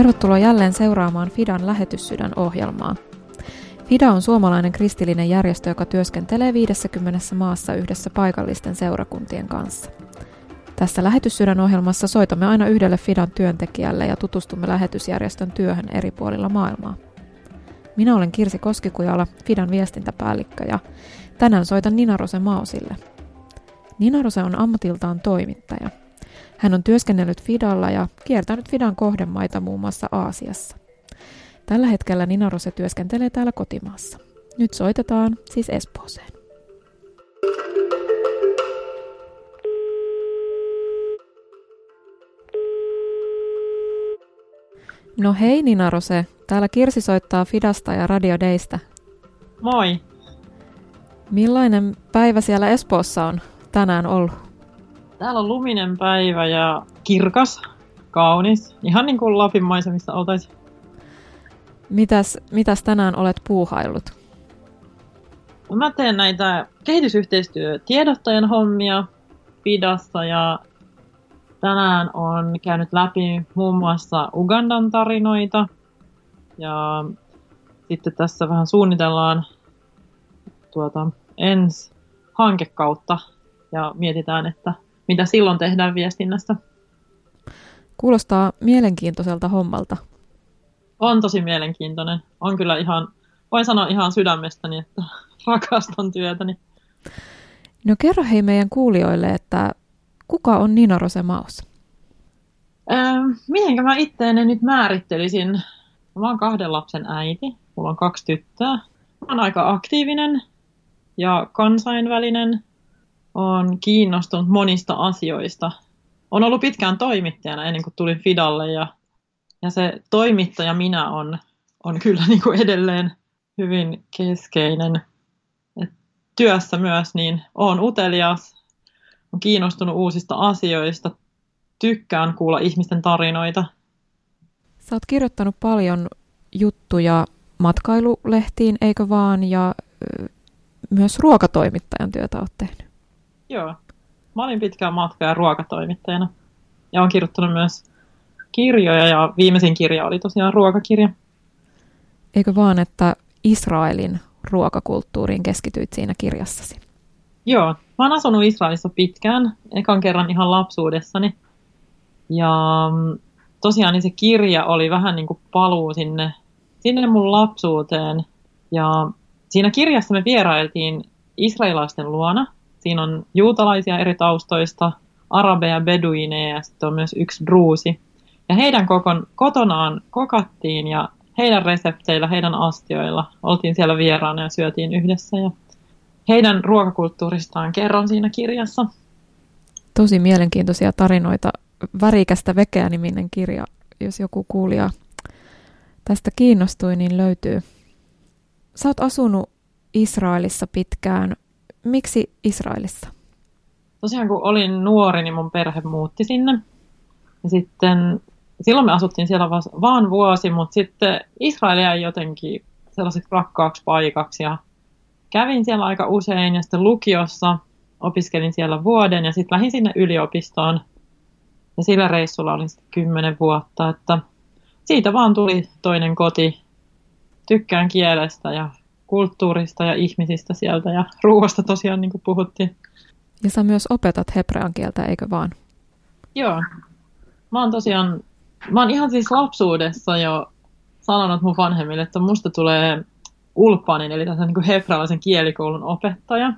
Tervetuloa jälleen seuraamaan Fidan lähetyssydän ohjelmaa. FIDA on suomalainen kristillinen järjestö, joka työskentelee 50 maassa yhdessä paikallisten seurakuntien kanssa. Tässä lähetyssydän ohjelmassa soitamme aina yhdelle Fidan työntekijälle ja tutustumme lähetysjärjestön työhön eri puolilla maailmaa. Minä olen Kirsi Koskikujala, Fidan viestintäpäällikkö ja tänään soitan Nina Rose Mausille. Nina Rose on ammatiltaan toimittaja. Hän on työskennellyt Fidalla ja kiertänyt Fidan kohdemaita muun muassa Aasiassa. Tällä hetkellä Nina Rose työskentelee täällä kotimaassa. Nyt soitetaan siis Espooseen. No hei Nina Rose, täällä Kirsi soittaa Fidasta ja Radio Daystä. Moi. Millainen päivä siellä Espoossa on tänään ollut? Täällä on luminen päivä ja kirkas, kaunis. Ihan niin kuin Lapin maisemissa oltaisiin. Mitäs, mitäs tänään olet puuhaillut? Mä teen näitä kehitysyhteistyötiedottajan hommia Fidassa ja tänään on käynyt läpi muun muassa Ugandan tarinoita ja sitten tässä vähän suunnitellaan tuota, ensi hankekautta ja mietitään, että mitä silloin tehdään viestinnästä. Kuulostaa mielenkiintoiselta hommalta. On tosi mielenkiintoinen. On kyllä ihan, voin sanoa ihan sydämestäni, että rakastan työtäni. No kerro hei meidän kuulijoille, että kuka on Nina Rosemaus? Ähm, mihinkä mä itteeni nyt määrittelisin? Mä oon kahden lapsen äiti, mulla on kaksi tyttöä. Mä oon aika aktiivinen ja kansainvälinen. On kiinnostunut monista asioista. On ollut pitkään toimittajana ennen kuin tulin Fidalle ja, ja se toimittaja minä on, on kyllä niin kuin edelleen hyvin keskeinen. Et työssä myös niin on utelias, on kiinnostunut uusista asioista, tykkään kuulla ihmisten tarinoita. Sä oot kirjoittanut paljon juttuja matkailulehtiin, eikö vaan, ja myös ruokatoimittajan työtä oot tehnyt. Joo. Mä olin pitkään matka- ja ruokatoimittajana. Ja olen kirjoittanut myös kirjoja, ja viimeisin kirja oli tosiaan ruokakirja. Eikö vaan, että Israelin ruokakulttuuriin keskityit siinä kirjassasi? Joo, mä oon asunut Israelissa pitkään, ekan kerran ihan lapsuudessani. Ja mm, tosiaan niin se kirja oli vähän niin kuin paluu sinne, sinne mun lapsuuteen. Ja siinä kirjassa me vierailtiin israelaisten luona. Siinä on juutalaisia eri taustoista, arabeja, beduineja ja sitten on myös yksi druusi. Ja heidän kokon, kotonaan kokattiin ja heidän resepteillä, heidän astioilla oltiin siellä vieraana ja syötiin yhdessä. Ja heidän ruokakulttuuristaan kerron siinä kirjassa. Tosi mielenkiintoisia tarinoita. Värikästä vekeä niminen kirja, jos joku kuulija tästä kiinnostui, niin löytyy. Sä oot asunut Israelissa pitkään. Miksi Israelissa? Tosiaan kun olin nuori, niin mun perhe muutti sinne. Ja sitten silloin me asuttiin siellä vaan vuosi, mutta sitten Israelia jotenkin sellaiseksi rakkaaksi paikaksi ja kävin siellä aika usein ja sitten lukiossa opiskelin siellä vuoden ja sitten lähdin sinne yliopistoon. Ja sillä reissulla olin sitten kymmenen vuotta, että siitä vaan tuli toinen koti. Tykkään kielestä ja kulttuurista ja ihmisistä sieltä ja ruoasta tosiaan niin kuin puhuttiin. Ja sä myös opetat hebrean kieltä, eikö vaan? Joo. Mä oon tosiaan, mä oon ihan siis lapsuudessa jo sanonut mun vanhemmille, että musta tulee Ulpanin, eli tässä niin hebrealaisen kielikoulun opettaja.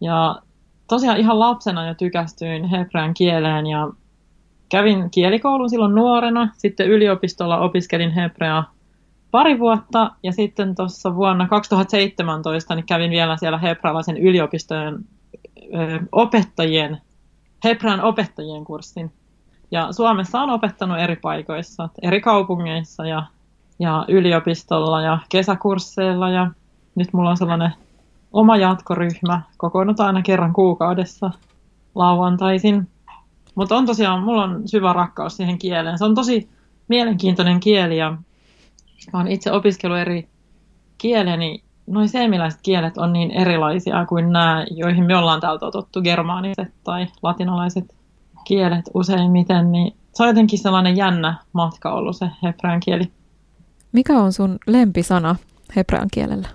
Ja tosiaan ihan lapsena jo tykästyin hebrean kieleen ja kävin kielikoulun silloin nuorena. Sitten yliopistolla opiskelin hebreaa pari vuotta ja sitten tuossa vuonna 2017 niin kävin vielä siellä hebrealaisen yliopistojen opettajien, hebrean opettajien kurssin. Ja Suomessa on opettanut eri paikoissa, eri kaupungeissa ja ja yliopistolla ja kesäkursseilla ja nyt mulla on sellainen oma jatkoryhmä, kokoonnutaan aina kerran kuukaudessa lauantaisin. Mutta on tosiaan, mulla on syvä rakkaus siihen kieleen. Se on tosi mielenkiintoinen kieli ja olen itse opiskellut eri kieliä, niin noin seemiläiset kielet on niin erilaisia kuin nämä, joihin me ollaan täältä otettu, germaaniset tai latinalaiset. kielet useimmiten, niin se on jotenkin sellainen jännä matka ollut se hebrean kieli. Mikä on sun lempisana hebrean kielellä?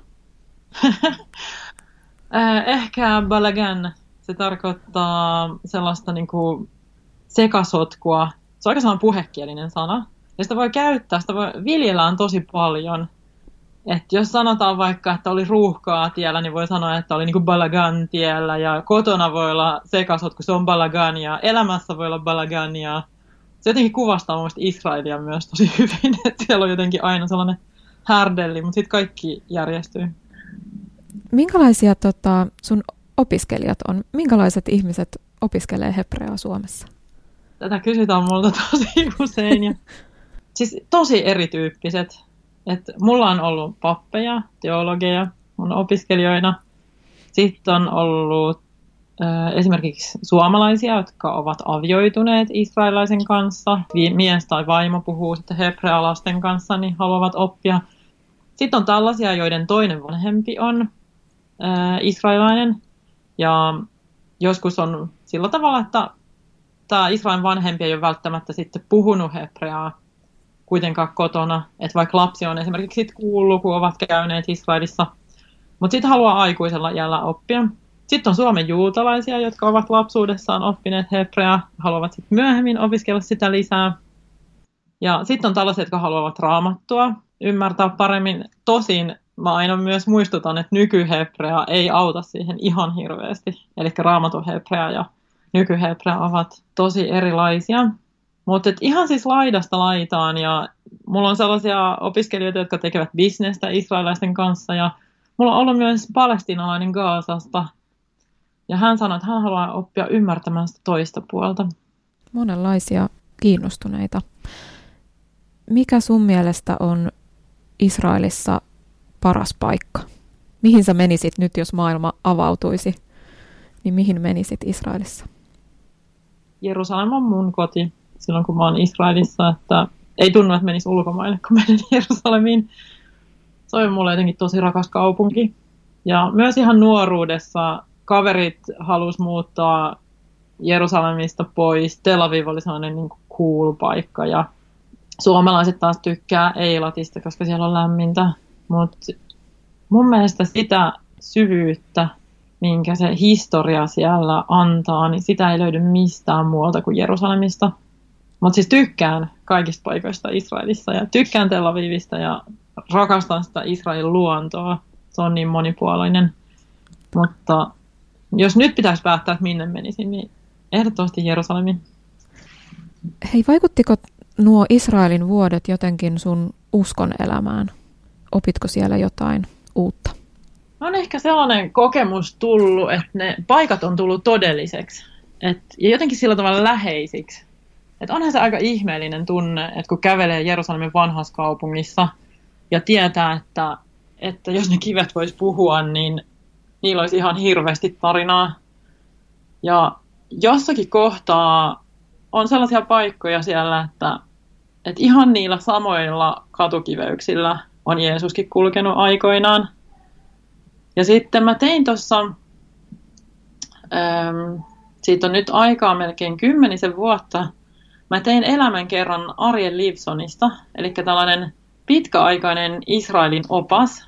Ehkä balagan. Se tarkoittaa sellaista niin kuin sekasotkua. Se on aika puhekielinen sana. Ja sitä voi käyttää, sitä voi, viljellään tosi paljon. Et jos sanotaan vaikka, että oli ruuhkaa tiellä, niin voi sanoa, että oli niinku balagan tiellä. Ja kotona voi olla sekasotku, se on balagan. Ja elämässä voi olla balagan. Ja se jotenkin kuvastaa mun Israelia myös tosi hyvin. Että siellä on jotenkin aina sellainen härdelli, mutta sitten kaikki järjestyy. Minkälaisia tota, sun opiskelijat on? Minkälaiset ihmiset opiskelee hebreaa Suomessa? Tätä kysytään multa tosi usein. Ja, siis tosi erityyppiset. Et mulla on ollut pappeja, teologeja mun opiskelijoina. Sitten on ollut äh, esimerkiksi suomalaisia, jotka ovat avioituneet israelaisen kanssa. Mies tai vaimo puhuu sitten hebrealaisten kanssa, niin haluavat oppia. Sitten on tällaisia, joiden toinen vanhempi on äh, israelainen. Ja joskus on sillä tavalla, että tämä Israelin vanhempi ei ole välttämättä sitten puhunut hebreaa kuitenkaan kotona. Että vaikka lapsi on esimerkiksi sit kuullut, kun ovat käyneet Israelissa, mutta sitten haluaa aikuisella jällä oppia. Sitten on Suomen juutalaisia, jotka ovat lapsuudessaan oppineet hebreaa, haluavat sitten myöhemmin opiskella sitä lisää. Ja sitten on tällaiset, jotka haluavat raamattua, ymmärtää paremmin. Tosin mä aina myös muistutan, että nykyhebrea ei auta siihen ihan hirveästi. Eli raamatuhebrea ja nykyhebrea ovat tosi erilaisia. Mutta ihan siis laidasta laitaan ja mulla on sellaisia opiskelijoita, jotka tekevät bisnestä israelaisten kanssa ja mulla on ollut myös palestinalainen Gaasasta. Ja hän sanoi, että hän haluaa oppia ymmärtämään sitä toista puolta. Monenlaisia kiinnostuneita. Mikä sun mielestä on Israelissa paras paikka? Mihin sä menisit nyt, jos maailma avautuisi? Niin mihin menisit Israelissa? Jerusalem on mun koti silloin, kun mä oon Israelissa, että ei tunnu, että menisi ulkomaille, kun menen Jerusalemiin. Se on mulle jotenkin tosi rakas kaupunki. Ja myös ihan nuoruudessa kaverit halus muuttaa Jerusalemista pois. Tel Aviv oli sellainen niin cool paikka ja suomalaiset taas tykkää Eilatista, koska siellä on lämmintä. Mutta mun mielestä sitä syvyyttä, minkä se historia siellä antaa, niin sitä ei löydy mistään muualta kuin Jerusalemista. Mutta siis tykkään kaikista paikoista Israelissa ja tykkään Tel Avivista ja rakastan sitä Israelin luontoa. Se on niin monipuolinen. Mutta jos nyt pitäisi päättää, että minne menisin, niin ehdottomasti Jerusalemin. Hei, vaikuttiko nuo Israelin vuodet jotenkin sun uskon elämään? Opitko siellä jotain uutta? On ehkä sellainen kokemus tullut, että ne paikat on tullut todelliseksi. Et, ja jotenkin sillä tavalla läheisiksi. Et onhan se aika ihmeellinen tunne, että kun kävelee Jerusalemin vanhassa kaupungissa ja tietää, että, että jos ne kivet vois puhua, niin niillä olisi ihan hirveästi tarinaa. Ja jossakin kohtaa on sellaisia paikkoja siellä, että, että ihan niillä samoilla katukiveyksillä on Jeesuskin kulkenut aikoinaan. Ja sitten mä tein tuossa, ähm, siitä on nyt aikaa melkein kymmenisen vuotta, mä tein elämän kerran Ariel Livsonista, eli tällainen pitkäaikainen Israelin opas.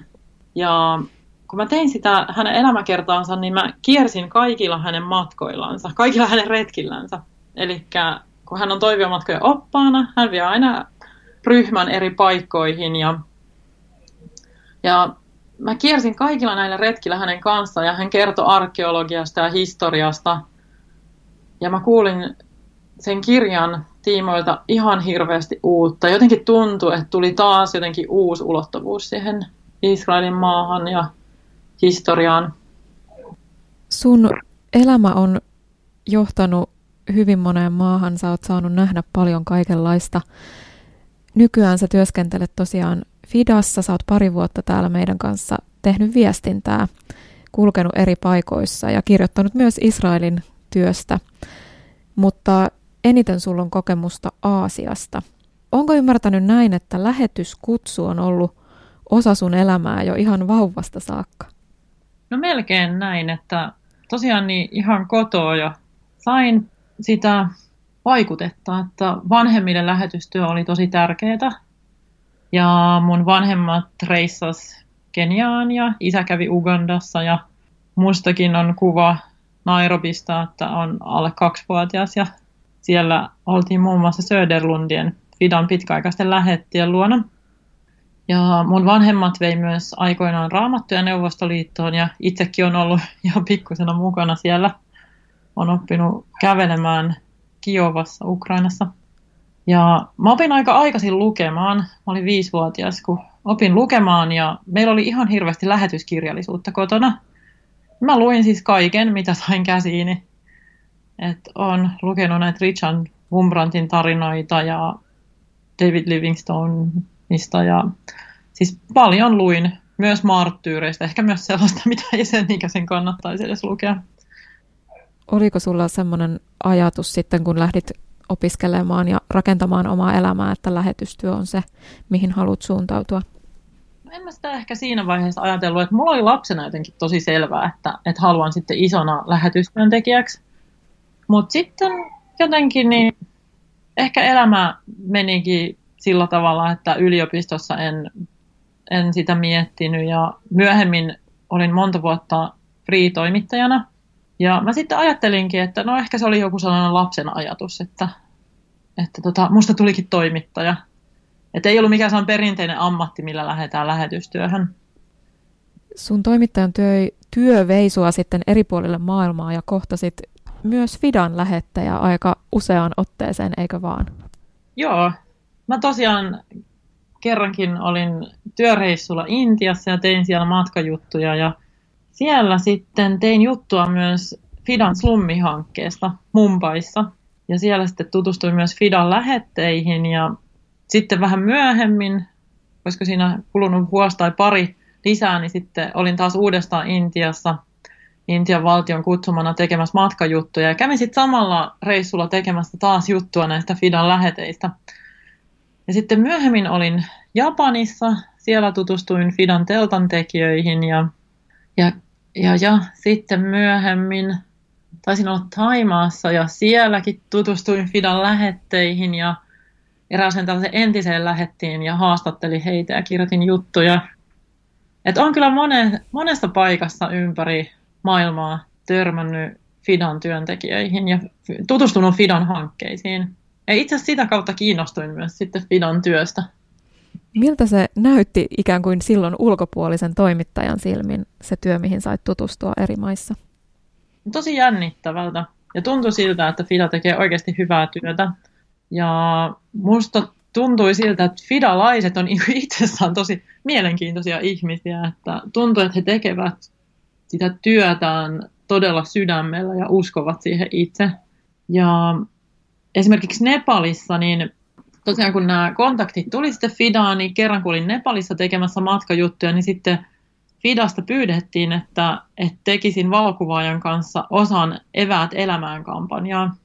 Ja kun mä tein sitä hänen elämäkertaansa, niin mä kiersin kaikilla hänen matkoillansa, kaikilla hänen retkillänsä. Eli kun hän on toiviomatkojen oppaana, hän vie aina ryhmän eri paikkoihin ja, ja mä kiersin kaikilla näillä retkillä hänen kanssaan ja hän kertoi arkeologiasta ja historiasta. Ja mä kuulin sen kirjan tiimoilta ihan hirveästi uutta. Jotenkin tuntui, että tuli taas jotenkin uusi ulottuvuus siihen Israelin maahan ja historiaan. Sun elämä on johtanut hyvin moneen maahan. Sä oot saanut nähdä paljon kaikenlaista. Nykyään sä työskentelet tosiaan Fidassa. Sä oot pari vuotta täällä meidän kanssa tehnyt viestintää, kulkenut eri paikoissa ja kirjoittanut myös Israelin työstä. Mutta eniten sulla on kokemusta Aasiasta. Onko ymmärtänyt näin, että lähetyskutsu on ollut osa sun elämää jo ihan vauvasta saakka? No melkein näin, että tosiaan niin ihan kotoa jo sain sitä vaikutetta, että vanhemmille lähetystyö oli tosi tärkeää. Ja mun vanhemmat reissas Keniaan ja isä kävi Ugandassa ja mustakin on kuva Nairobista, että on alle kaksivuotias ja siellä oltiin muun muassa Söderlundien Fidan pitkäaikaisten lähettien luona. Ja mun vanhemmat vei myös aikoinaan raamattuja Neuvostoliittoon ja itsekin on ollut ihan pikkusena mukana siellä. On oppinut kävelemään Kiovassa, Ukrainassa. Ja mä opin aika aikaisin lukemaan. Mä olin viisivuotias, kun opin lukemaan ja meillä oli ihan hirveästi lähetyskirjallisuutta kotona. Mä luin siis kaiken, mitä sain käsiini. Et on lukenut näitä Richard Wumbrantin tarinoita ja David Livingstoneista ja siis paljon luin myös marttyyreistä, ehkä myös sellaista, mitä ei sen ikäisen kannattaisi edes lukea. Oliko sulla semmoinen ajatus sitten, kun lähdit opiskelemaan ja rakentamaan omaa elämää, että lähetystyö on se, mihin haluat suuntautua? En mä sitä ehkä siinä vaiheessa ajatellut, että mulla oli lapsena jotenkin tosi selvää, että, että haluan sitten isona lähetystyöntekijäksi. Mutta sitten jotenkin niin ehkä elämä menikin sillä tavalla, että yliopistossa en, en sitä miettinyt ja myöhemmin olin monta vuotta free-toimittajana. Ja mä sitten ajattelinkin, että no ehkä se oli joku sellainen lapsen ajatus, että, että tota, musta tulikin toimittaja. Että ei ollut mikään sellainen perinteinen ammatti, millä lähdetään lähetystyöhön. Sun toimittajan työ, työ vei sua sitten eri puolille maailmaa ja kohtasit myös Fidan lähettäjä aika useaan otteeseen, eikö vaan? Joo. Mä tosiaan kerrankin olin työreissulla Intiassa ja tein siellä matkajuttuja ja siellä sitten tein juttua myös Fidan slummihankkeesta Mumbaissa. Ja siellä sitten tutustuin myös Fidan lähetteihin ja sitten vähän myöhemmin, koska siinä kulunut vuosi tai pari lisää, niin sitten olin taas uudestaan Intiassa – Intian valtion kutsumana tekemässä matkajuttuja. Ja kävin sitten samalla reissulla tekemässä taas juttua näistä Fidan läheteistä. Ja sitten myöhemmin olin Japanissa. Siellä tutustuin Fidan teltan tekijöihin ja, ja, ja, ja sitten myöhemmin taisin olla Taimaassa ja sielläkin tutustuin Fidan lähetteihin ja erääseen tällaisen entiseen lähettiin ja haastattelin heitä ja kirjoitin juttuja. Et on kyllä mone, monessa paikassa ympäri maailmaa törmännyt Fidan työntekijöihin ja tutustunut Fidan hankkeisiin. Ja itse asiassa sitä kautta kiinnostuin myös sitten Fidan työstä. Miltä se näytti ikään kuin silloin ulkopuolisen toimittajan silmin se työ, mihin sait tutustua eri maissa? Tosi jännittävältä. Ja tuntui siltä, että Fida tekee oikeasti hyvää työtä. Ja musta tuntui siltä, että Fidalaiset on itsessään tosi mielenkiintoisia ihmisiä. Että tuntuu, että he tekevät sitä työtään todella sydämellä ja uskovat siihen itse. Ja esimerkiksi Nepalissa, niin tosiaan kun nämä kontaktit tuli sitten Fidaan, niin kerran kun olin Nepalissa tekemässä matkajuttuja, niin sitten Fidasta pyydettiin, että, että tekisin valokuvaajan kanssa osan Eväät elämään kampanjaa.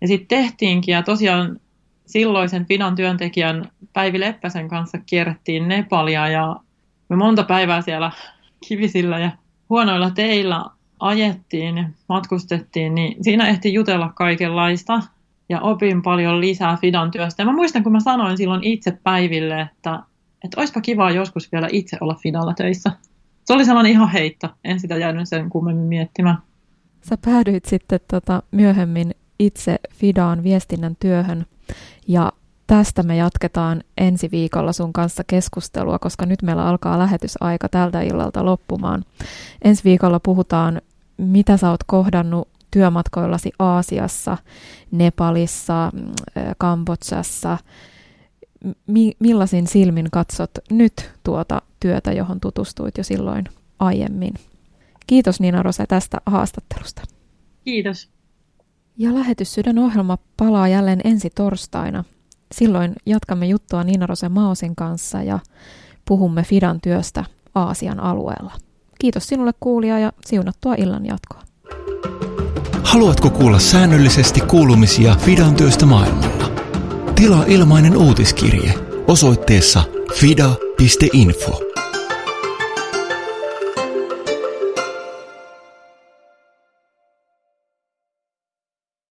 Ja sitten tehtiinkin, ja tosiaan silloisen Fidan työntekijän Päivi Leppäsen kanssa kierrettiin Nepalia, ja me monta päivää siellä kivisillä ja huonoilla teillä ajettiin, matkustettiin, niin siinä ehti jutella kaikenlaista ja opin paljon lisää Fidan työstä. Ja mä muistan, kun mä sanoin silloin itse päiville, että, että olisipa kiva joskus vielä itse olla Fidalla töissä. Se oli sellainen ihan heitto, en sitä jäänyt sen kummemmin miettimään. Sä päädyit sitten tota, myöhemmin itse Fidaan viestinnän työhön ja Tästä me jatketaan ensi viikolla sun kanssa keskustelua, koska nyt meillä alkaa lähetysaika tältä illalta loppumaan. Ensi viikolla puhutaan, mitä sä oot kohdannut työmatkoillasi Aasiassa, Nepalissa, mm, Kambodsassa. Mi- millaisin silmin katsot nyt tuota työtä, johon tutustuit jo silloin aiemmin? Kiitos Niina Rose tästä haastattelusta. Kiitos. Ja lähetyssydän ohjelma palaa jälleen ensi torstaina – Silloin jatkamme juttua Niina Rose Maosin kanssa ja puhumme Fidan työstä Aasian alueella. Kiitos sinulle kuulija ja siunattua illan jatkoa. Haluatko kuulla säännöllisesti kuulumisia Fidan työstä maailmalla? Tilaa ilmainen uutiskirje osoitteessa fida.info.